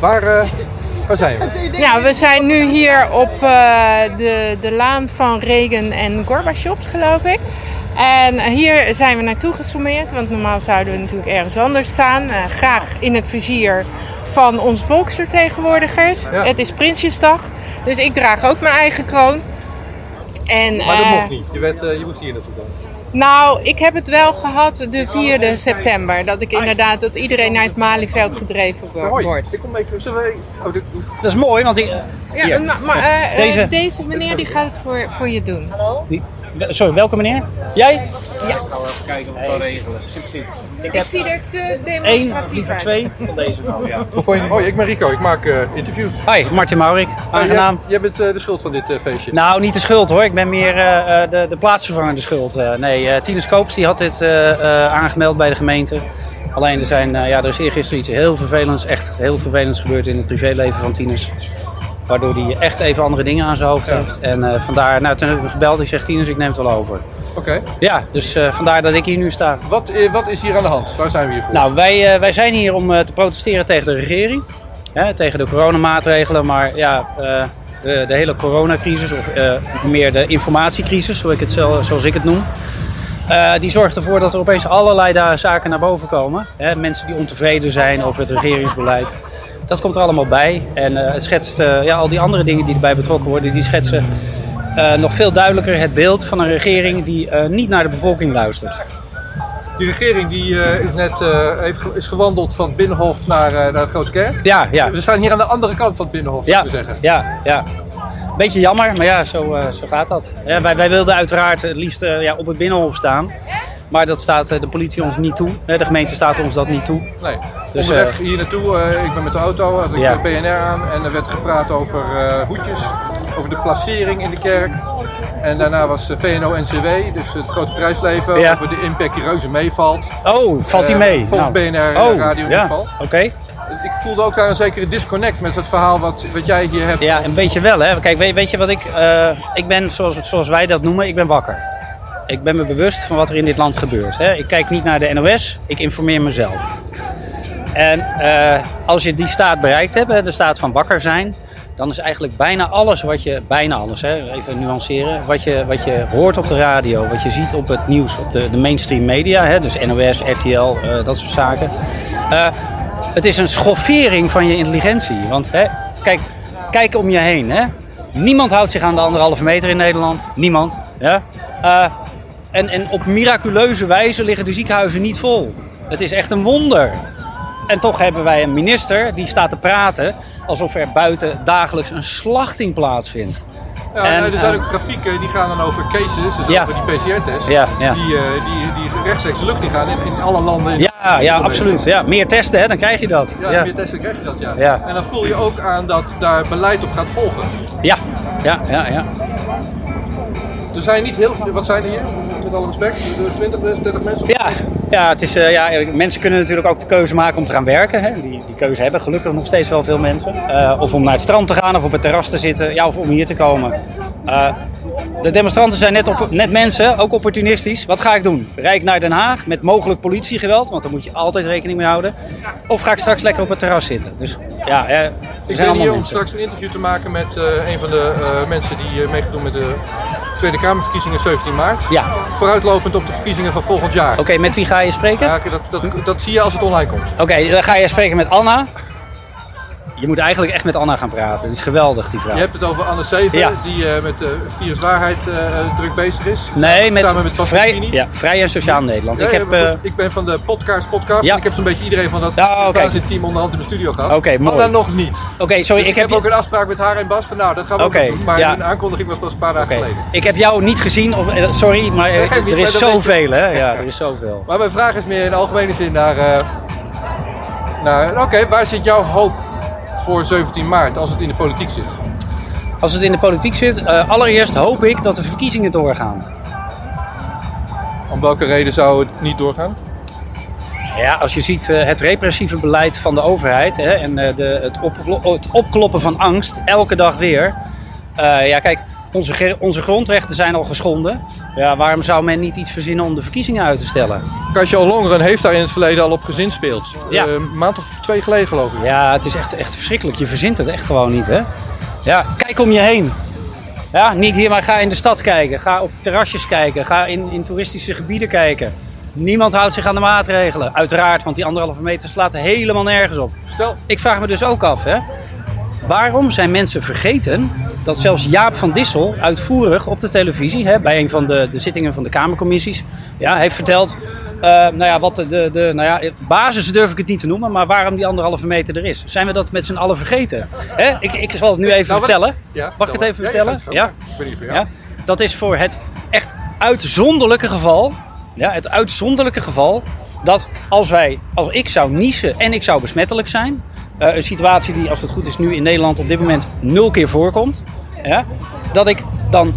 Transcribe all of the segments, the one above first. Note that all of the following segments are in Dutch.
Waar, uh, waar zijn we? Ja, we zijn nu hier op uh, de, de laan van Reagan en Gorbachev, geloof ik. En hier zijn we naartoe gesommeerd, want normaal zouden we natuurlijk ergens anders staan. Uh, graag in het vizier van onze volksvertegenwoordigers. Ja. Het is Prinsjesdag, dus ik draag ook mijn eigen kroon. En, maar dat mocht niet, je, werd, je moest hier naartoe komen. Nou, ik heb het wel gehad de 4e september. Dat ik inderdaad, dat iedereen naar het Malieveld gedreven wordt. Ik kom even, we... oh, dat is mooi, want ik... Ja, maar, maar uh, deze... deze meneer die gaat het voor, voor je doen. Hallo? Die, Sorry, welke meneer? Jij? Ja. Ik ga even kijken wat we kan regelen. Ik, ik zie er te demonstratief uit. twee van deze vrouw, ja. Hoi, ik ben Rico. Ik maak uh, interviews. Hi, Martin Maurik. Aangenaam. Uh, jij, jij, bent uh, de schuld van dit feestje? Nou, niet de schuld hoor. Ik ben meer de, de plaatsvervangende schuld. nee, Tine Scoops die had dit aangemeld bij de gemeente. Alleen er, zijn, ja, er is eergisteren iets heel vervelends, echt heel vervelends gebeurd in het privéleven van Tines. Waardoor hij echt even andere dingen aan zijn hoofd heeft. En uh, vandaar, nou, toen heb ik hem gebeld. Ik zeg, Tinus, ik neem het wel over. Oké. Ja, dus uh, vandaar dat ik hier nu sta. Wat, uh, wat is hier aan de hand? Waar zijn we hier voor? Nou, wij, wij zijn hier om te protesteren tegen de regering. Hè, tegen de coronamaatregelen. Maar ja, de, de hele coronacrisis, of meer de informatiecrisis, zoals ik het, zoals ik het noem. die zorgt ervoor dat er opeens allerlei zaken naar boven komen. Hè, mensen die ontevreden zijn over het regeringsbeleid. Dat komt er allemaal bij. En uh, het schetst uh, ja, al die andere dingen die erbij betrokken worden, die schetsen uh, nog veel duidelijker het beeld van een regering die niet naar de bevolking luistert. Die regering die is net heeft, is gewandeld van het Binnenhof naar, naar de Grote Kerk. Ja, ja. We staan hier aan de andere kant van het Binnenhof, ja, zou ik zeggen. Ja, ja. Beetje jammer, maar ja, zo, zo gaat dat. Ja, wij, wij wilden uiteraard het liefst ja, op het Binnenhof staan. Maar dat staat de politie ons niet toe. De gemeente staat ons dat niet toe. Nee. Dus, Onderweg hier naartoe, uh, ik ben met de auto, had ik ja. BNR aan en er werd gepraat over uh, hoedjes, over de placering in de kerk. En daarna was VNO-NCW, dus het grote prijsleven, ja. over de impact die reuze meevalt. Oh, valt die mee? Volgens nou. BNR oh, Radio in ieder geval. Oké. Okay. Ik voelde ook daar een zekere disconnect met het verhaal wat, wat jij hier hebt. Ja, een beetje wel. Hè? Kijk, weet, weet je wat ik... Uh, ik ben, zoals, zoals wij dat noemen, ik ben wakker. Ik ben me bewust van wat er in dit land gebeurt. Hè? Ik kijk niet naar de NOS, ik informeer mezelf. En uh, als je die staat bereikt hebt, de staat van wakker zijn, dan is eigenlijk bijna alles wat je, bijna alles, hè, even nuanceren, wat je, wat je hoort op de radio, wat je ziet op het nieuws, op de, de mainstream media, hè, dus NOS, RTL, uh, dat soort zaken. Uh, het is een schoffering van je intelligentie. Want hè, kijk, kijk om je heen. Hè. Niemand houdt zich aan de anderhalve meter in Nederland. Niemand. Ja? En, en op miraculeuze wijze liggen de ziekenhuizen niet vol. Het is echt een wonder. En toch hebben wij een minister die staat te praten alsof er buiten dagelijks een slachting plaatsvindt. Ja, en, er zijn ook grafieken die gaan dan over cases, dus ja. over die PCR-test, ja, ja. Die, uh, die, die rechtstreeks de lucht in gaan in, in alle landen. In ja, ja absoluut. Ja, meer testen, hè, dan krijg je dat. Ja, meer testen krijg je dat, ja. ja. En dan voel je ook aan dat daar beleid op gaat volgen. Ja, ja, ja. ja. Er zijn niet heel veel, wat zijn er hier? met alle respect? 20, 30 mensen? Ja, ja, het is, uh, ja, mensen kunnen natuurlijk ook de keuze maken om te gaan werken. Hè. Die, die keuze hebben gelukkig nog steeds wel veel mensen. Uh, of om naar het strand te gaan of op het terras te zitten. Ja, of om hier te komen. Uh, de demonstranten zijn net, op, net mensen, ook opportunistisch. Wat ga ik doen? Rijd ik naar Den Haag met mogelijk politiegeweld, want daar moet je altijd rekening mee houden. Of ga ik straks lekker op het terras zitten? Dus ja, er ik zijn ben hier om straks een interview te maken met een van de mensen die meegedoen met de Tweede Kamerverkiezingen 17 maart. Ja. Vooruitlopend op de verkiezingen van volgend jaar. Oké, met wie ga je spreken? Ja, dat, dat, dat zie je als het online komt. Oké, dan ga je spreken met Anna. Je moet eigenlijk echt met Anna gaan praten. Het is geweldig, die vrouw. Je hebt het over Anne Seven, ja. die uh, met uh, viruswaarheid uh, druk bezig is. Nee, met, samen met vrij, ja, vrij en Sociaal Nederland. Ja, ik, heb, ik ben van de podcast podcast en ik heb zo'n beetje iedereen van dat oh, okay. team onderhand in de studio gehad. Oké, okay, Anna nog niet. Oké, sorry. Dus ik, heb, ook een afspraak met haar en Bas van nou, dat gaan we okay, doen. Maar een aankondiging was pas een paar dagen geleden. Ik heb jou niet gezien, of, sorry, maar er is zoveel hè. Ja, er is zoveel. Maar mijn vraag is meer in algemene zin naar... naar Oké, waar zit jouw hoop voor 17 maart als het in de politiek zit? Als het in de politiek zit, uh, allereerst hoop ik dat de verkiezingen doorgaan. Om welke reden zou het niet doorgaan? Ja, als je ziet uh, het repressieve beleid van de overheid hè, en uh, de, het, op, het, opkloppen van angst elke dag weer. ja, kijk, onze, onze grondrechten zijn al geschonden. Ja, waarom zou men niet iets verzinnen om de verkiezingen uit te stellen? Kajsje Longeren heeft daar in het verleden al op gezinspeeld. Ja. Uh, een maand of twee geleden geloof ik. Ja, het is echt, echt verschrikkelijk. Je verzint het echt gewoon niet, hè? Ja, kijk om je heen. Ja, niet hier, maar ga in de stad kijken. Ga op terrasjes kijken. Ga in, in toeristische gebieden kijken. Niemand houdt zich aan de maatregelen. Uiteraard, want die anderhalve meter slaat helemaal nergens op. Stel. Ik vraag me dus ook af, hè. Waarom zijn mensen vergeten dat zelfs Jaap van Dissel uitvoerig op de televisie, hè, bij een van de, de zittingen van de Kamercommissies, ja, heeft verteld, uh, nou ja, wat de, de, de nou ja, basis durf ik het niet te noemen, maar waarom die anderhalve meter er is. Zijn we dat met z'n allen vergeten? Hè? Ik, ik zal het nu even nou, vertellen. Ja, Mag ik het even ja, vertellen? Ja, ja? Dat is voor het echt uitzonderlijke geval, ja, het uitzonderlijke geval, dat als wij, als ik zou niezen en ik zou besmettelijk zijn, uh, een situatie die, als het goed is, nu in Nederland op dit moment nul keer voorkomt. Dat ik dan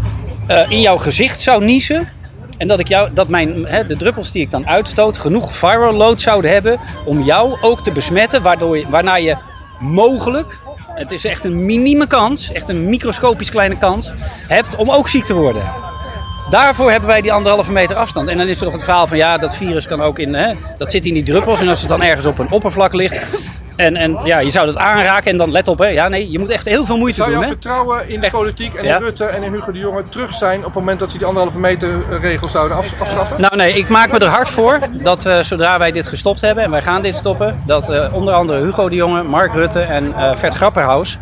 uh, in jouw gezicht zou niezen. En dat, ik jou, dat mijn, hè, de druppels die ik dan uitstoot genoeg viral load zouden hebben om jou ook te besmetten. Waardoor je, waarna je mogelijk, het is echt een minieme kans, echt een microscopisch kleine kans, hebt om ook ziek te worden. Daarvoor hebben wij die anderhalve meter afstand. En dan is er nog het verhaal van ja, dat virus kan ook in, hè, dat zit in die druppels. En als het dan ergens op een oppervlak ligt, en, en ja, je zou dat aanraken en dan let op, hè. Ja, nee, je moet echt heel veel moeite zou doen. Zou hè? vertrouwen in de Echt. politiek en Ja. in Rutte en in Hugo de Jonge terug zijn op het moment dat ze die anderhalve meter eh, regel zouden af- afschaffen? Nou nee, ik maak me er hard voor dat zodra wij dit gestopt hebben, en wij gaan dit stoppen, dat eh, onder andere Hugo de Jonge, Mark Rutte en Vert Grapperhaus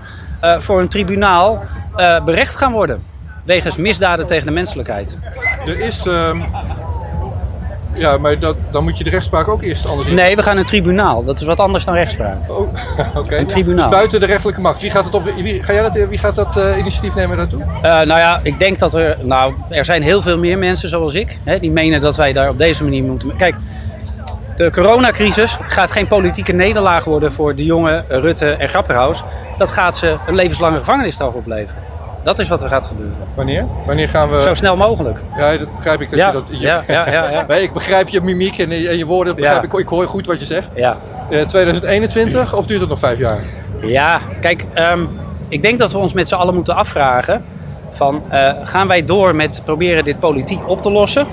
voor een tribunaal berecht gaan worden. Wegens misdaden tegen de menselijkheid. Er is. ehm, ja, maar dat, dan moet je de rechtspraak ook eerst anders in. Nee, we gaan een tribunaal. Dat is wat anders dan rechtspraak. Oh, oké. Een tribunaal. Dus buiten de rechterlijke macht. Wie gaat, het op, wie, ga jij dat, wie gaat dat eh, initiatief nemen daartoe? Eh, nou ja, ik denk dat er. Nou, er zijn heel veel meer mensen zoals ik. Hè, die menen dat wij daar op deze manier moeten. Kijk, de coronacrisis gaat geen politieke nederlaag worden voor de jonge Rutte en Grapperhaus. Dat gaat ze een levenslange gevangenisstraf opleveren. Dat is wat er gaat gebeuren. Wanneer? Wanneer gaan we. Zo snel mogelijk. Ja, dat begrijp ik dat Ja, je dat. je- ja, ja, ja, ja. Nee, ik begrijp je mimiek en, je- en je woorden. Begrijp ik, ik hoor goed wat je zegt. Ja, Eh, 2021 of duurt het nog vijf jaar? ja kijk, ehm, ik denk dat we ons met z'n allen moeten afvragen: van, eh, gaan wij door met proberen dit politiek op te lossen?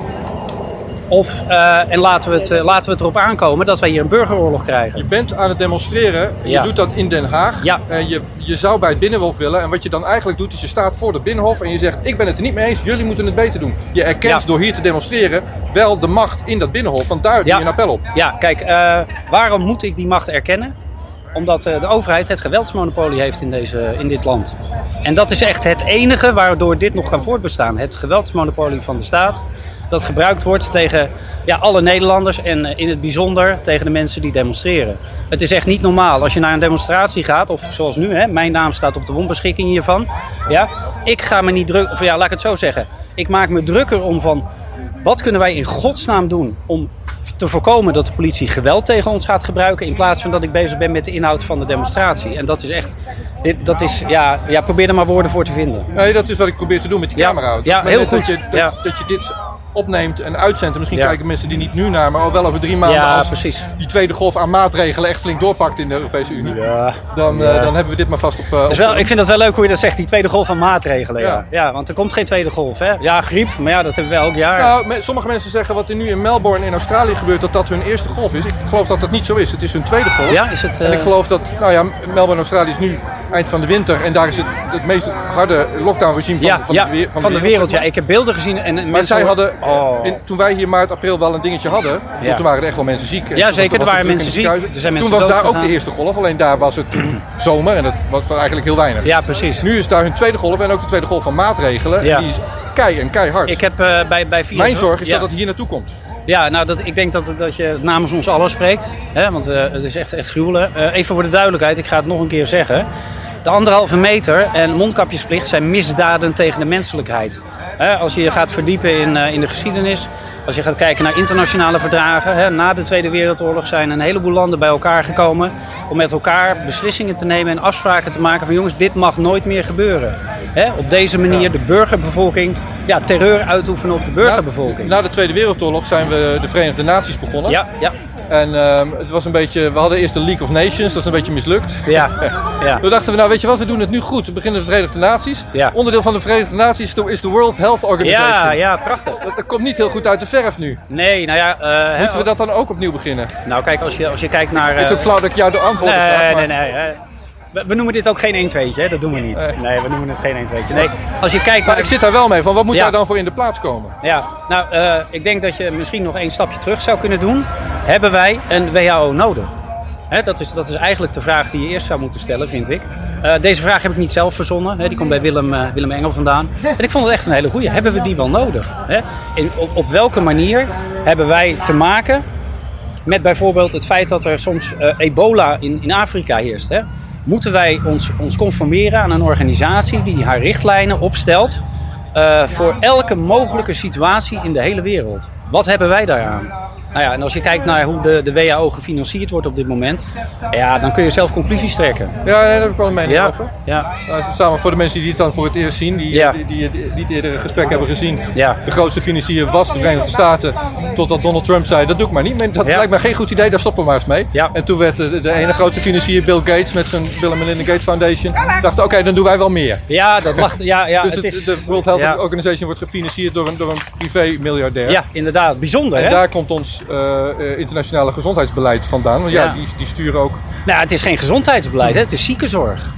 Of, eh, en laten we, het, eh, laten we het erop aankomen dat wij hier een burgeroorlog krijgen? Je bent aan het demonstreren. en Ja. Je doet dat in Den Haag. Ja. En je, je zou bij het Binnenhof willen. En wat je dan eigenlijk doet, is je staat voor het Binnenhof. En je zegt: Ik ben het er niet mee eens. Jullie moeten het beter doen. Je erkent Ja. door hier te demonstreren wel de macht in dat Binnenhof. Want daar doe je een appel op. Ja, kijk, eh, waarom moet ik die macht erkennen? Omdat eh, de overheid het geweldsmonopolie heeft in, deze, in dit land. En dat is echt het enige waardoor dit nog kan voortbestaan. Het geweldsmonopolie van de staat. Dat gebruikt wordt tegen ja, alle Nederlanders en eh, in het bijzonder tegen de mensen die demonstreren. Het is echt niet normaal als je naar een demonstratie gaat, of zoals nu, hè, mijn naam staat op de wonbeschikking hiervan. Ja, ik ga me niet druk, of ja, laat ik het zo zeggen. Ik maak me drukker om van wat kunnen wij in godsnaam doen om te voorkomen dat de politie geweld tegen ons gaat gebruiken. In plaats van dat ik bezig ben met de inhoud van de demonstratie. En dat is echt, dit, dat is, ja, ja, probeer er maar woorden voor te vinden. Nee, dat is wat ik probeer te doen met die Ja. camera. Ja, moment heel Dat goed. je, dat, Ja. dat je dit opneemt en uitzendt. En misschien Ja. kijken mensen die niet nu naar, maar al wel over drie maanden. Ja, als precies. die tweede golf aan maatregelen echt flink doorpakt in de Europese Unie. Ja. Dan, eh, dan hebben we dit maar vast op. Dus op- wel, ik vind dat wel leuk hoe je dat zegt, die tweede golf van maatregelen. Ja. Ja. Want er komt geen tweede golf. Hè? Ja, griep, maar ja, dat hebben we elk jaar. Nou, me- sommige mensen zeggen wat er nu in Melbourne in Australië gebeurt, dat dat hun eerste golf is. Ik geloof dat dat niet zo is. Het is hun tweede golf. Ja, is het, En ik eh, geloof dat, nou ja, Melbourne, Australië is nu eind van de winter. En daar is het het meest harde lockdown regime van, ja, van, ja, de, weer- van de wereld. Ja, ik heb beelden gezien. En, Maar mensen zij hadden, Oh. toen wij hier maart, april wel een dingetje hadden, Ja. toen waren er echt wel mensen ziek. En Ja, zeker, er waren mensen ziek. Er zijn mensen toen was daar ook de eerste golf, alleen daar was het toen zomer en dat was eigenlijk heel weinig. Ja, precies. Nu is daar hun tweede golf en ook de tweede golf van maatregelen. Ja. En die is kei en keihard. Ik heb eh, bij, bij vier Mijn zorg is dat het hier naartoe komt. Ja, nou, dat, ik denk dat, dat je namens ons allen spreekt. Hè, want eh, het is echt, echt gruwelen. Eh, even voor de duidelijkheid, ik ga het nog een keer zeggen. De anderhalve meter en mondkapjesplicht zijn misdaden tegen de menselijkheid. Hè, als je je gaat verdiepen in, eh, in de geschiedenis, als je gaat kijken naar internationale verdragen. Hè, na de Tweede Wereldoorlog zijn een heleboel landen bij elkaar gekomen om met elkaar beslissingen te nemen en afspraken te maken van jongens, dit mag nooit meer gebeuren. Hè, op deze manier de burgerbevolking, ja, terreur uitoefenen op de burgerbevolking. Na, na de Tweede Wereldoorlog zijn we de Verenigde Naties begonnen. Ja, ja. En ehm, het was een beetje, we hadden eerst de League of Nations, dat is een beetje mislukt. Ja, ja. Toen dachten we, nou weet je wat, we doen het nu goed. We beginnen de Verenigde Naties. Ja. Onderdeel van de Verenigde Naties is de World Health Organization. Ja, ja, prachtig. Dat, dat komt niet heel goed uit de verf nu. Nee, nou ja... eh, Moeten we dat dan ook opnieuw beginnen? Nou kijk, als je, als je kijkt naar... Het is eh, ook flauw dat ik jou de antwoorden nee, vraag. maar- nee, nee, hè. We, we noemen dit ook geen 1 2 hè? dat doen we niet. Nee. Nee, we noemen het geen 1 2 Nee, als je kijkt Maar ik zit daar wel mee, van wat moet Ja. daar dan voor in de plaats komen? Ja, nou, eh, ik denk dat je misschien nog één stapje terug zou kunnen doen. Hebben wij een WHO nodig? Hè, dat, is, dat is eigenlijk de vraag die je eerst zou moeten stellen, vind ik. Eh, deze vraag heb ik niet zelf verzonnen. Hè, die komt bij Willem, eh, Willem Engel vandaan. En ik vond het echt een hele goeie. Hebben we die wel nodig? In, op, op welke manier hebben wij te maken met bijvoorbeeld het feit dat er soms ebola in, in Afrika heerst? Moeten wij ons, ons conformeren aan een organisatie die haar richtlijnen opstelt eh, voor elke mogelijke situatie in de hele wereld? Wat hebben wij daaraan? Nou ja, en als je kijkt naar hoe de, de WHO gefinancierd wordt op dit moment, ja, dan kun je zelf conclusies trekken. Ja, nee, daar heb ik wel een mening Ja, over. ja, Nou, samen voor de mensen die het dan voor het eerst zien, die, Ja. die, die, die niet eerder een gesprek hebben gezien. Ja. De grootste financier was de Verenigde Staten, totdat Donald Trump zei, dat doe ik maar niet. Dat lijkt me geen goed idee, daar stoppen we maar eens mee. Ja. En toen werd de, de ene grote financier, Bill Gates, met zijn Bill and Melinda Gates Foundation, dacht oké, dan doen wij wel meer. ja, dat lacht. Ja, ja, dus het het- is, de World Health. Organization wordt gefinancierd door een, door een privé-miljardair. ja, inderdaad. Bijzonder, En hè? daar komt ons eh, eh, internationale gezondheidsbeleid vandaan. Want ja, Ja. die, die sturen ook. Nou, het is geen gezondheidsbeleid, hè? het is ziekenzorg.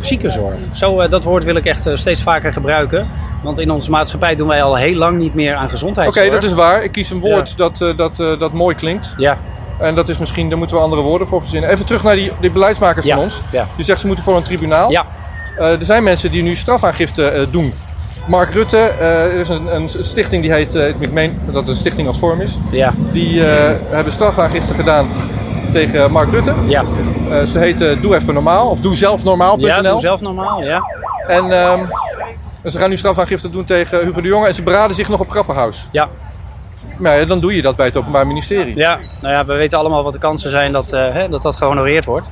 Ziekenzorg. Zo, eh, dat woord wil ik echt steeds vaker gebruiken. Want in onze maatschappij doen wij al heel lang niet meer aan Oké, gezondheidszorg. dat is waar. Ik kies een woord Ja. dat, dat, dat mooi klinkt. Ja, En dat is misschien, daar moeten we andere woorden voor verzinnen. Even terug naar die, die beleidsmakers Ja, van ons. ja. Je zegt ze moeten voor een tribunaal. ja, er zijn mensen die nu strafaangifte doen. Mark Rutte, eh, er is een, een stichting die heet, eh, ik meen dat het een stichting als vorm is. ja, Die eh, hebben strafaangifte gedaan tegen Mark Rutte. ja. Ze heet Doe Even Normaal of Doe Zelf Normaal.nl. Ja, doe zelf normaal, ja. En ehm, ze gaan nu strafaangifte doen tegen Hugo de Jonge en ze beraden zich nog op Grappenhuis. Ja, Nou ja, dan doe je dat bij het Openbaar Ministerie. ja. Nou ja, we weten allemaal wat de kansen zijn dat hè, dat, dat gehonoreerd wordt.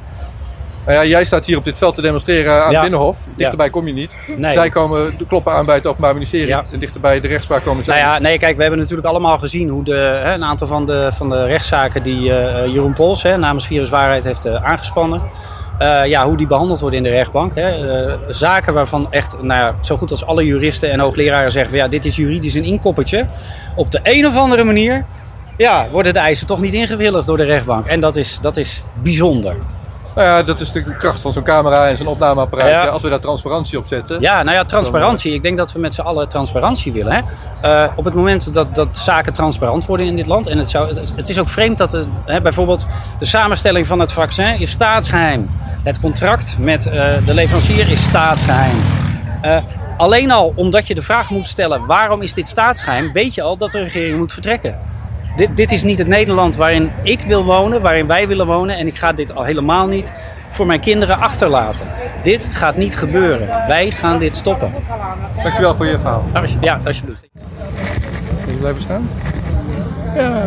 Nou ja, jij staat hier op dit veld te demonstreren aan Ja. het Binnenhof. Dichterbij kom je niet. Nee. Zij komen de kloppen aan bij het Openbaar Ministerie. Ja. En dichterbij de rechtspraak komen zij. Nou ja, nee, kijk, we hebben natuurlijk allemaal gezien hoe de, hè, een aantal van de, van de rechtszaken die eh, Jeroen Pols hè, namens Viruswaarheid heeft eh, aangespannen. eh, ja, hoe die behandeld worden in de rechtbank. Hè. Zaken waarvan echt, nou ja, zo goed als alle juristen en hoogleraren zeggen: ja, dit is juridisch een inkoppertje. Op de een of andere manier ja, worden de eisen toch niet ingewilligd door de rechtbank. En dat is, dat is bijzonder. Nou ja, dat is de kracht van zo'n camera en zo'n opnameapparaat. Ja. Als we daar transparantie op zetten. Ja, nou ja, transparantie. Ik denk dat we met z'n allen transparantie willen. Hè? Eh, op het moment dat, dat zaken transparant worden in dit land. En het, zou, het, het is ook vreemd dat de, hè, bijvoorbeeld de samenstelling van het vaccin is staatsgeheim. Het contract met eh, de leverancier is staatsgeheim. Eh, alleen al omdat je de vraag moet stellen waarom is dit staatsgeheim, weet je al dat de regering moet vertrekken. Dit, dit is niet het Nederland waarin ik wil wonen, waarin wij willen wonen. En ik ga dit al helemaal niet voor mijn kinderen achterlaten. Dit gaat niet gebeuren. Wij gaan dit stoppen. Dankjewel voor je verhaal. Ja, alsjeblieft. Wil je blijven staan? Ja.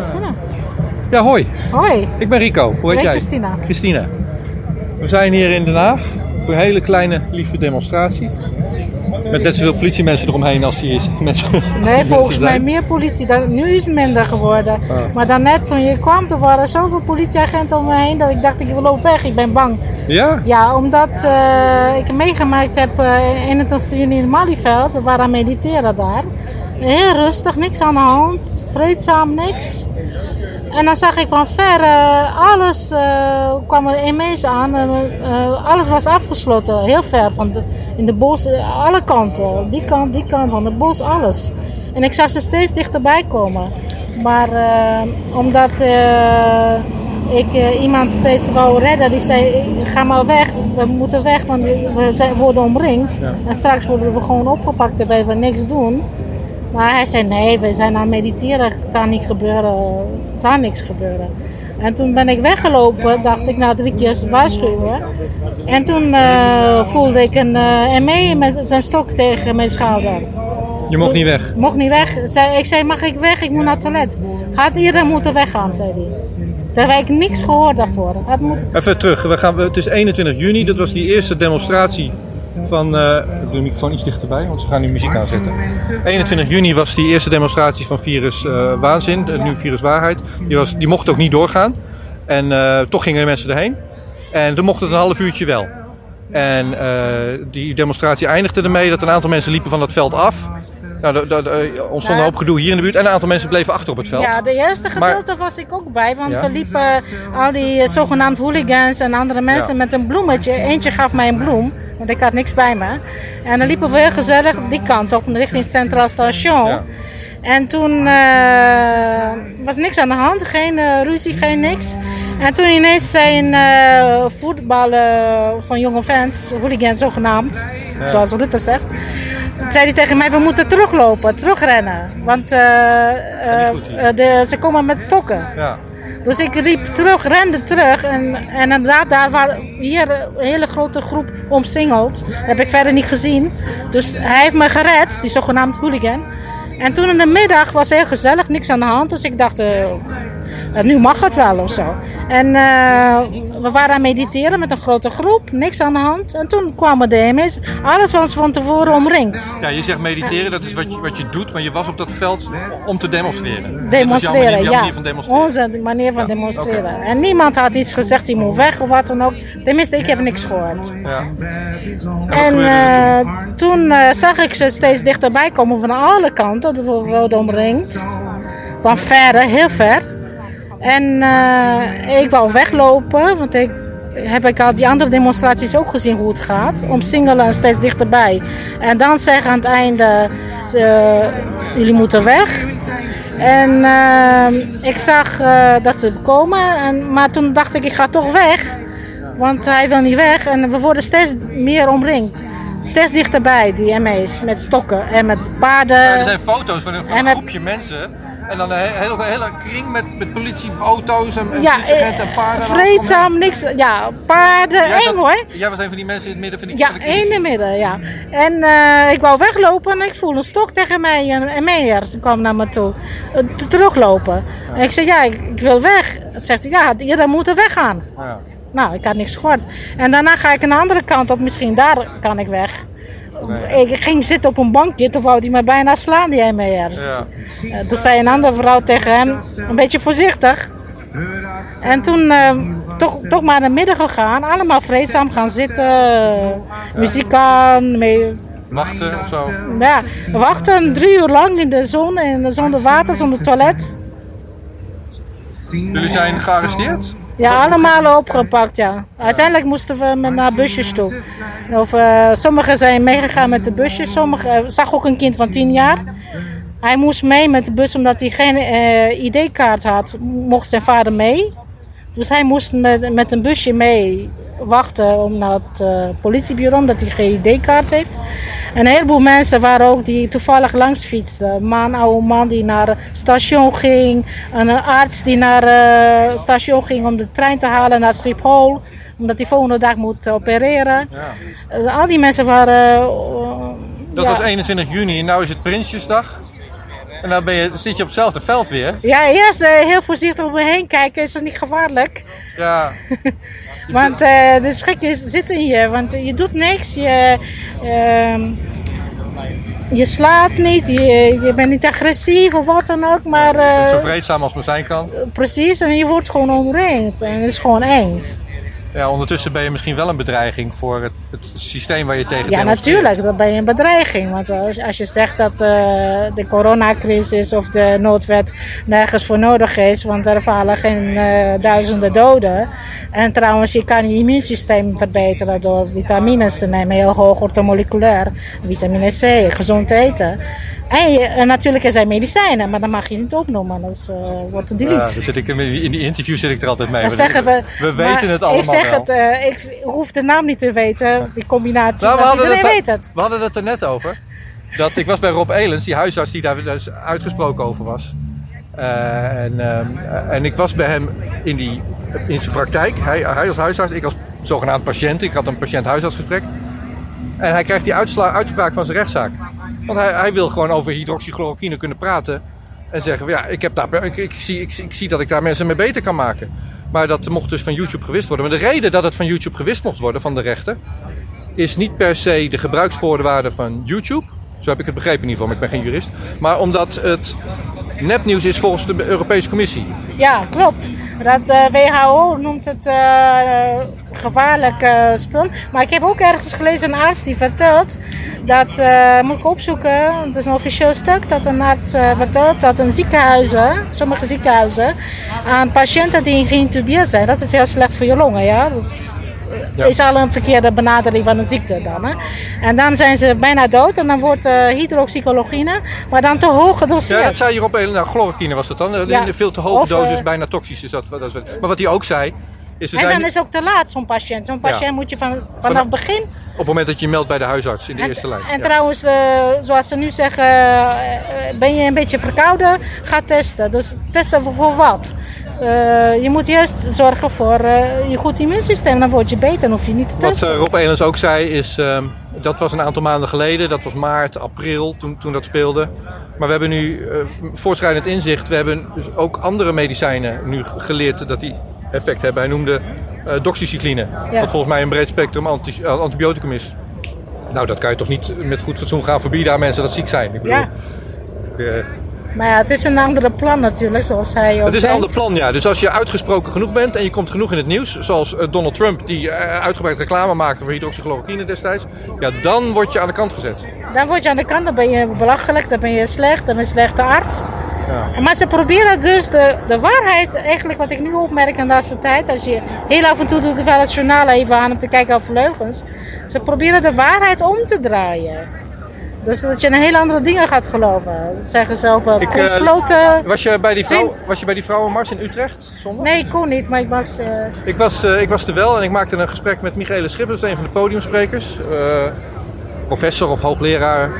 Ja, hoi. Hoi, Ik ben Rico. Hoe heet ik ben jij? Christina. Christina. We zijn hier in Den Haag op een hele kleine, lieve demonstratie. Met net zoveel politiemensen eromheen als hier mensen. als hier Nee, volgens mij meer politie. Dat, nu is het minder geworden. Ah. Maar daarnet toen je kwam, er waren zoveel politieagenten om me heen dat ik dacht ik loop weg, ik ben bang. Ja? Ja, omdat eh, ik meegemaakt heb eh 21 juni in Malieveld, we waren aan mediteren daar. Heel rustig, niks aan de hand, vreedzaam, niks. En dan zag ik van ver, eh, alles eh, kwam er ineens aan. eh, alles was afgesloten, heel ver van de, in de bos, alle kanten. Die kant, die kant van het bos, alles. En ik zag ze steeds dichterbij komen. Maar omdat ik iemand steeds wou redden, die zei: Ga maar weg, we moeten weg, want we zijn, worden omringd. En straks worden we gewoon opgepakt terwijl we niks doen. Maar hij zei: Nee, we zijn aan het mediteren, kan niet gebeuren, er zal niks gebeuren. En toen ben ik weggelopen, dacht ik na drie keer waarschuwen. En toen eh, voelde ik een uh, ME met zijn stok tegen mijn schouder. Je mocht niet weg. Mocht niet weg. Zei, ik zei, mag ik weg? Ik moet naar het toilet. Had iedereen moeten weggaan, zei hij. Daar heb ik niks gehoord daarvoor. Even terug. We gaan, het is 21 juni. Dat was die eerste demonstratie van, uh, ik doe de microfoon iets dichterbij, want ze gaan nu muziek aanzetten. 21 juni was die eerste demonstratie van Virus uh, Waanzin, nu Virus Waarheid. Die, was, die mocht ook niet doorgaan. En uh, toch gingen de mensen erheen. En toen mocht het een half uurtje wel. En die demonstratie eindigde ermee dat een aantal mensen liepen van dat veld af. Nou, er ontstond een hoop gedoe hier in de buurt en een aantal mensen bleven achter op het veld. Ja, de eerste gedeelte maar, was ik ook bij, want ja? we liepen al die zogenaamde hooligans en andere mensen ja. met een bloemetje. Eentje gaf mij een bloem, want ik had niks bij me. En dan liepen we heel gezellig die kant op, richting Centraal Station. Ja. En toen uh, was niks aan de hand, geen uh, ruzie, geen niks. En toen ineens zijn uh, voetballen, zo'n jonge vent, hooligan zogenaamd, ja. zoals Rutte zegt, zei hij tegen mij: We moeten teruglopen, terugrennen. Want de, ze komen met stokken. Ja. Dus ik riep terug, rende terug. En, en inderdaad, daar waren hier een hele grote groep omsingeld. Dat heb ik verder niet gezien. Dus hij heeft me gered, die zogenaamde hooligan. En toen in de middag was heel gezellig, niks aan de hand. Dus ik dacht, uh, nu mag het wel of zo. En uh, we waren aan mediteren met een grote groep, niks aan de hand. En toen kwamen de MS. Alles was van tevoren omringd. Ja, je zegt mediteren, dat is wat je, wat je doet, maar je was op dat veld om te demonstreren. Demonstreren, manier, ja. Manier van demonstreren. Onze manier van ja. demonstreren. Okay. En niemand had iets gezegd, die moet weg of wat dan ook. Tenminste, ik heb niks gehoord. Ja. En uh, toen uh, zag ik ze steeds dichterbij komen van alle kanten. Dat we werden omringd. Van verre, heel ver. En uh, ik wou weglopen, want ik heb ik al die andere demonstraties ook gezien hoe het gaat. Omsingelen steeds dichterbij. En dan zeggen aan het einde, uh, jullie moeten weg. En uh, ik zag uh, dat ze komen, en, maar toen dacht ik, ik ga toch weg. Want hij wil niet weg en we worden steeds meer omringd. Steeds dichterbij, die ME's, met stokken en met paarden. Ja, er zijn foto's van een, van een groepje mensen en dan een hele, hele kring met, met politieauto's en, en ja, politieagenten en paarden. Vreedzaam, niks. Ja, paarden, ja, eng hoor. Jij was een van die mensen in het midden van die Ja, in het midden, ja. En uh, ik wou weglopen en ik voel een stok tegen mij. En, en Meijers kwam naar me toe. Uh, teruglopen. Ja. En ik zei, ja, ik, ik wil weg. Het zegt hij, ja, iedereen moet er weggaan. Ja. Nou, ik had niks gehoord. En daarna ga ik een andere kant op. Misschien daar kan ik weg. Nee. Ik ging zitten op een bankje, toen wou hij me bijna slaan, die MER's. Ja. Uh, toen zei een andere vrouw tegen hem, een beetje voorzichtig. En toen uh, toch, toch maar naar midden gegaan, allemaal vreedzaam gaan zitten, ja. muziek aan. Mee... Wachten of zo? Ja, wachten drie uur lang in de zon, in, zonder water, zonder toilet. Jullie zijn gearresteerd? Ja, allemaal opgepakt, ja. Uiteindelijk moesten we met naar busjes toe. Of, uh, sommigen zijn meegegaan met de busjes. Sommigen zag ook een kind van 10 jaar. Hij moest mee met de bus omdat hij geen uh, ID-kaart had. Mocht zijn vader mee. Dus hij moest met, met een busje mee wachten om naar het uh, politiebureau, omdat hij geen ID-kaart heeft. En een heleboel mensen waren ook die toevallig langs fietsten. Een man, oude man die naar het station ging. Een arts die naar het uh, station ging om de trein te halen naar Schiphol. Omdat hij volgende dag moet opereren. Ja. Uh, al die mensen waren... Dat ja. was 21 juni en nu is het Prinsjesdag. En dan ben je, zit je op hetzelfde veld weer. Ja, eerst uh, heel voorzichtig om me heen kijken. Is dat niet gevaarlijk? Ja. want uh, de schrik zit in je. Want je doet niks. Je, uh, je slaapt niet. Je, je bent niet agressief of wat dan ook. Maar, zo vreedzaam als maar zijn kan. precies. En je wordt gewoon omringd. En het is gewoon eng. Ja, ondertussen ben je misschien wel een bedreiging voor het, het systeem waar je tegen Ja, natuurlijk, dan ben je een bedreiging. Want als, als je zegt dat uh, de coronacrisis of de noodwet nergens voor nodig is, want er vallen geen uh, duizenden doden. En trouwens, je kan je immuunsysteem verbeteren door vitamines te nemen, heel hoog ortomoleculair. Vitamine C, gezond eten. En, je, natuurlijk er zijn medicijnen, maar dat mag je niet opnoemen, anders uh, wordt het delete. Ja, zit ik, in die interview zit ik er altijd mee. We, zeggen we, we weten het allemaal Ik zeg wel. het, uh, ik hoef de naam niet te weten, die combinatie, nou, we hadden iedereen het, weet het. We hadden het er net over. Dat, ik was bij Rob Elens, die huisarts die daar dus uitgesproken over was. Uh, en, en ik was bij hem in, die, in zijn praktijk, hij, hij als huisarts, ik als zogenaamd patiënt. Ik had een patiënt-huisartsgesprek. En hij krijgt die uitsla, uitspraak van zijn rechtszaak. Want hij, hij, wil gewoon over hydroxychloroquine kunnen praten. En zeggen, ja, ik, heb daar, ik, ik, zie, ik, ik, zie dat ik daar mensen mee beter kan maken. Maar dat mocht dus van YouTube gewist worden. Maar de reden dat het van YouTube gewist mocht worden van de rechter... is niet per se de gebruiksvoorwaarde van YouTube. Zo heb ik het begrepen in ieder geval, ik ben geen jurist. Maar omdat het nepnieuws is volgens de Europese Commissie. Ja, klopt. Dat uh, WHO noemt het uh, gevaarlijk uh, spul. Maar ik heb ook ergens gelezen een arts die vertelt dat, moet ik opzoeken, het is een officieel stuk, dat een arts vertelt dat een ziekenhuizen, sommige ziekenhuizen, aan patiënten die geïntubeerd zijn, dat is heel slecht voor je longen. Ja? Dat, ja. is al een verkeerde benadering van de ziekte dan. Hè? En dan zijn ze bijna dood en dan wordt uh, hydroxychloroquine, maar dan te hoog gedoseerd. Ja, dat zei je op nou, chloroquine was dat dan. Ja. Veel te hoge dosis, uh, bijna toxisch is dat, dat is Maar wat hij ook zei, is en dan is ook te laat zo'n patiënt. Zo'n patiënt moet je van, vanaf begin... Op het moment dat je meldt bij de huisarts in de eerste lijn. En trouwens, uh, zoals ze nu zeggen, ben je een beetje verkouden, ga testen. Dus testen voor, voor wat? Uh, je moet juist zorgen voor uh, je goed immuunsysteem. Dan word je beter en hoef je niet te testen. Wat uh, Rob Elens ook zei is... Ehm, dat was een aantal maanden geleden. Dat was maart, april toen, toen dat speelde. Maar we hebben nu voortschrijdend inzicht. We hebben dus ook andere medicijnen nu geleerd dat die effect hebben. Hij noemde doxycycline. Ja. Wat volgens mij een breed spectrum anti antibioticum is. Nou, dat kan je toch niet met goed fatsoen gaan verbieden aan mensen dat ziek zijn. Ik bedoel, ja. Maar ja, het is een andere plan natuurlijk, zoals hij ook Het is een ander plan, ja. Dus als je uitgesproken genoeg bent en je komt genoeg in het nieuws, zoals eh, Donald Trump, die uh, uitgebreid reclame maakte voor hydroxychloroquine destijds, ja, dan word je aan de kant gezet. Dan word je aan de kant, dan ben je belachelijk, dan ben je slecht, dan ben je een slechte arts. Ja. Maar ze proberen dus de, de waarheid, eigenlijk wat ik nu opmerk in de laatste tijd, als je heel af en toe doet wel het journaal even aan om te kijken over leugens, ze proberen de waarheid om te draaien. Dus dat je in hele andere dingen gaat geloven. Dat zeggen zelf comploten. Uh, was, je bij die vrouw, was je bij die vrouwenmars in Utrecht zondag? Nee, ik kon niet, maar ik was... Uh... Ik, was uh, ik was er wel en ik maakte een gesprek met Michele Schippers, een van de podiumsprekers. professor of hoogleraar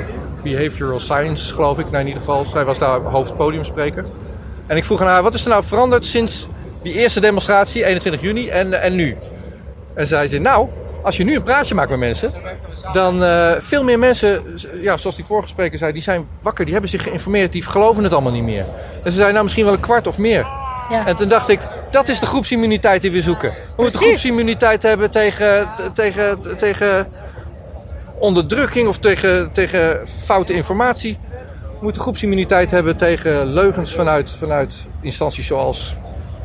Behavioral Science, geloof ik. Nou, in ieder geval, zij was daar hoofdpodiumspreker. En ik vroeg aan haar, wat is er nou veranderd sinds die eerste demonstratie, 21 juni, en, en nu? En zij zei, nou, als je nu een praatje maakt met mensen, dan uh, veel meer mensen, ja, zoals die vorige spreker zei, die zijn wakker, die hebben zich geïnformeerd, die geloven het allemaal niet meer. En ze zei nou misschien wel een kwart of meer. Ja. En toen dacht ik, dat is de groepsimmuniteit die we zoeken. We moeten groepsimmuniteit hebben tegen, tegen, tegen onderdrukking of tegen, tegen foute informatie. We moeten groepsimmuniteit hebben tegen leugens vanuit, vanuit instanties zoals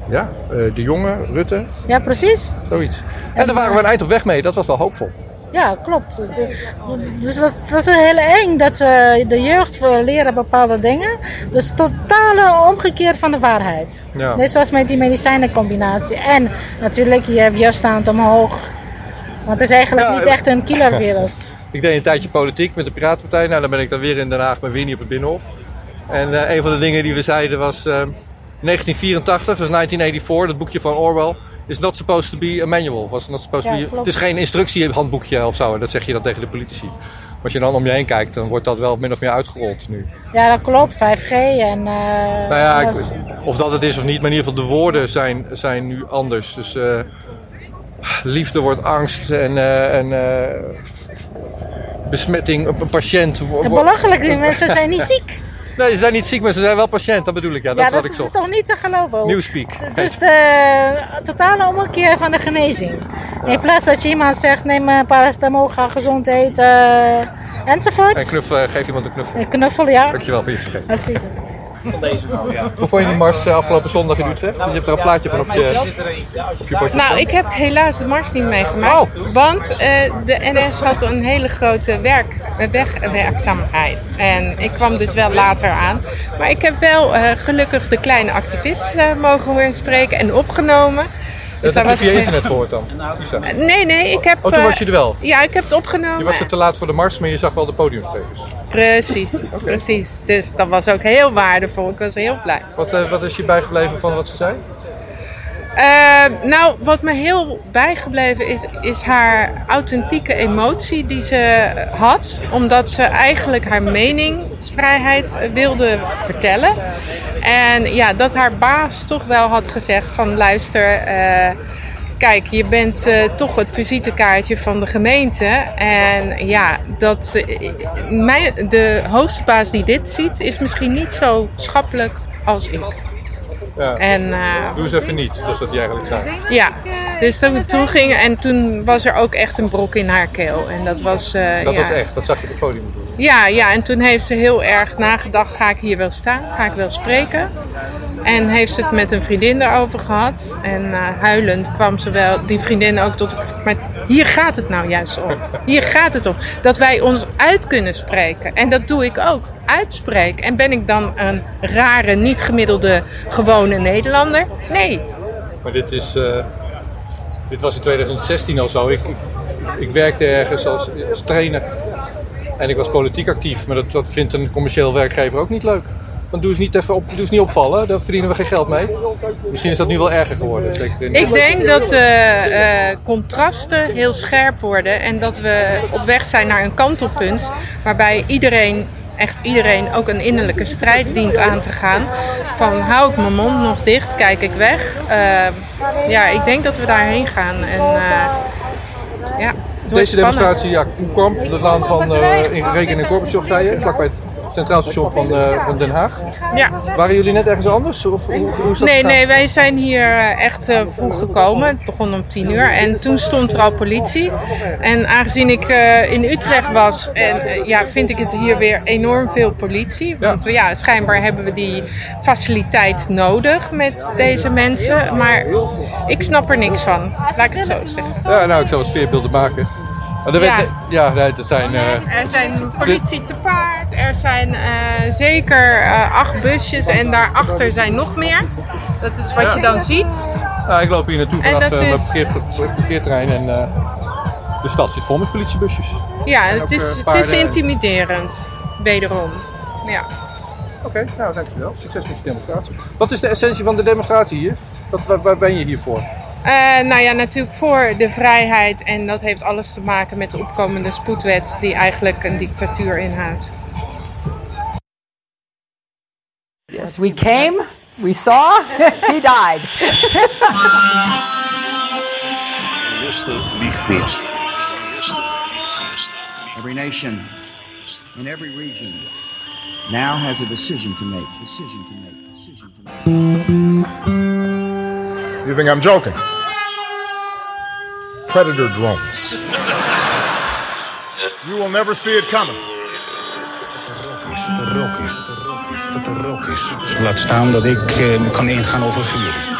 ja, uh, de jongen, Rutte. Ja, precies. Zoiets. En daar waren we een eind op weg mee. Dat was wel hoopvol. Ja, klopt. Dus dat, dat is heel eng dat ze de jeugd leren bepaalde dingen. Dus totale omgekeerd van de waarheid. Ja. Net zoals met die medicijnencombinatie. En natuurlijk, je hebt weerstand omhoog. Want het is eigenlijk niet echt een killervirus. ik deed een tijdje politiek met de Piratenpartij. Nou, dan ben ik dan weer in Den Haag met Winnie op het Binnenhof. En uh, een van de dingen die we zeiden was... Uh, 1984, dus 1984, dat boekje van Orwell is not supposed to be a manual. Was not supposed to be, het is geen instructiehandboekje of zo. Dat zeg je dan tegen de politici. Als je dan om je heen kijkt, dan wordt dat wel min of meer uitgerold nu. Ja, dat klopt. 5G en... Uh, nou ja, of dat het is of niet, maar in ieder geval de woorden zijn, zijn nu anders. Dus uh, liefde wordt angst en, uh, en besmetting op een patiënt. belachelijk, die mensen zijn niet ziek. Nee, ze zijn niet ziek, maar ze zijn wel patiënt. Dat bedoel ik, ja. Dat, ja, dat wat ik is toch niet te geloven? Newspeak. Dus de totale ommekeer van de genezing. In plaats dat je iemand zegt, neem een paracetamol, ga gezond eten, enzovoort. En knuffel, geef iemand een knuffel. Een knuffel, ja. Dankjewel voor je gesprek. Hartstikke. Van deze vrouw, ja. Hoe vond je die mars eh, afgelopen zondag in Utrecht? Je hebt er een plaatje van op je, op je bordje Nou, ik heb helaas de mars niet meegemaakt. Oh. Want uh, de NS had een hele grote werk, wegwerkzaamheid. En ik kwam dus wel later aan. Maar ik heb wel uh, gelukkig de kleine activist uh, mogen horen spreken en opgenomen. Dus dat heb je via internet gehoord dan? Nee, nee, ik heb... Oh, toen was je er wel? Ja, ik heb het opgenomen. Je was er te laat voor de mars, maar je zag wel de podiumsprekers. Precies, precies. Dus dat was ook heel waardevol. Ik was heel blij. Wat, uh, wat is je bijgebleven van wat ze zei? Uh, nou, wat me heel bijgebleven is, is haar authentieke emotie die ze had. Omdat ze eigenlijk haar meningsvrijheid wilde vertellen. En ja, dat haar baas toch wel had gezegd van luister... Uh, kijk, je bent uh, toch het visitekaartje van de gemeente. En ja, dat, uh, mijn, de hoogste baas die dit ziet, is misschien niet zo schappelijk als ik. Ja. En, uh, Doe eens even niet, dat is wat je eigenlijk zei. Ja, Dus toen, toen ging, en toen was er ook echt een brok in haar keel. En dat was, dat ja. was echt, dat zag je op het podium. Ja, ja, en toen heeft ze heel erg nagedacht, ga ik hier wel staan? Ga ik wel spreken? En heeft ze het met een vriendin daarover gehad. En uh, huilend kwam ze wel, die vriendin ook tot... Maar hier gaat het nou juist om. Hier gaat het om. Dat wij ons uit kunnen spreken. En dat doe ik ook. Uitspreken. En ben ik dan een rare, niet gemiddelde, gewone Nederlander? Nee. Maar dit is... Uh, dit was in 2016 al zo. Ik, ik werkte ergens als, als trainer. En ik was politiek actief. Maar dat, dat vindt een commercieel werkgever ook niet leuk. Want doe eens niet, even op, doe eens niet opvallen, daar verdienen we geen geld mee. Misschien is dat nu wel erger geworden. Zeker in... Ik denk dat uh, uh, contrasten heel scherp worden en dat we op weg zijn naar een kantelpunt waarbij iedereen, echt iedereen, ook een innerlijke strijd dient aan te gaan. Van hou ik mijn mond nog dicht, kijk ik weg. Uh, ja, ik denk dat we daarheen gaan. En, ja, Deze demonstratie ja, kwam de laan van uh, in Regen en Gorbachev, zei je, vlakbij het Centraal Station van, uh, van Den Haag. Ja. Waren jullie net ergens anders? Of hoe, hoe is dat nee, gegaan? nee, wij zijn hier echt uh, vroeg gekomen. Het begon om tien uur. En toen stond er al politie. En aangezien ik uh, in Utrecht was, en, ja, vind ik het hier weer enorm veel politie. Want ja. ja, schijnbaar hebben we die faciliteit nodig met deze mensen. Maar ik snap er niks van. Laat ik het zo zeggen. Ja, nou, ik zal wat sfeerbeelden maken. Maar er Ja. ja, dat zijn... eh, Er zijn politie te paard, er zijn eh, zeker eh, acht busjes en daarachter zijn nog meer. Dat is wat Ja. je dan ziet. nou, ik loop hier naartoe vanaf dat eh, is- parkeer- parkeerterrein en de stad zit vol met politiebusjes. Ja, het is, het is intimiderend. Wederom. Ja. Oké, nou dankjewel. Succes met je demonstratie. Wat is de essentie van de demonstratie hier? Wat, waar, waar ben je hier voor? Nou ja, natuurlijk voor de vrijheid. En dat heeft alles te maken met de opkomende spoedwet, die eigenlijk een dictatuur inhoudt. Yes, we came, we saw, he died. Every nation in every region now has a decision to make. Decision to make. Decision to make. You think I'm joking? Predator drones. You will never see it coming. Laat staan dat ik eh, kan ingaan over vuur.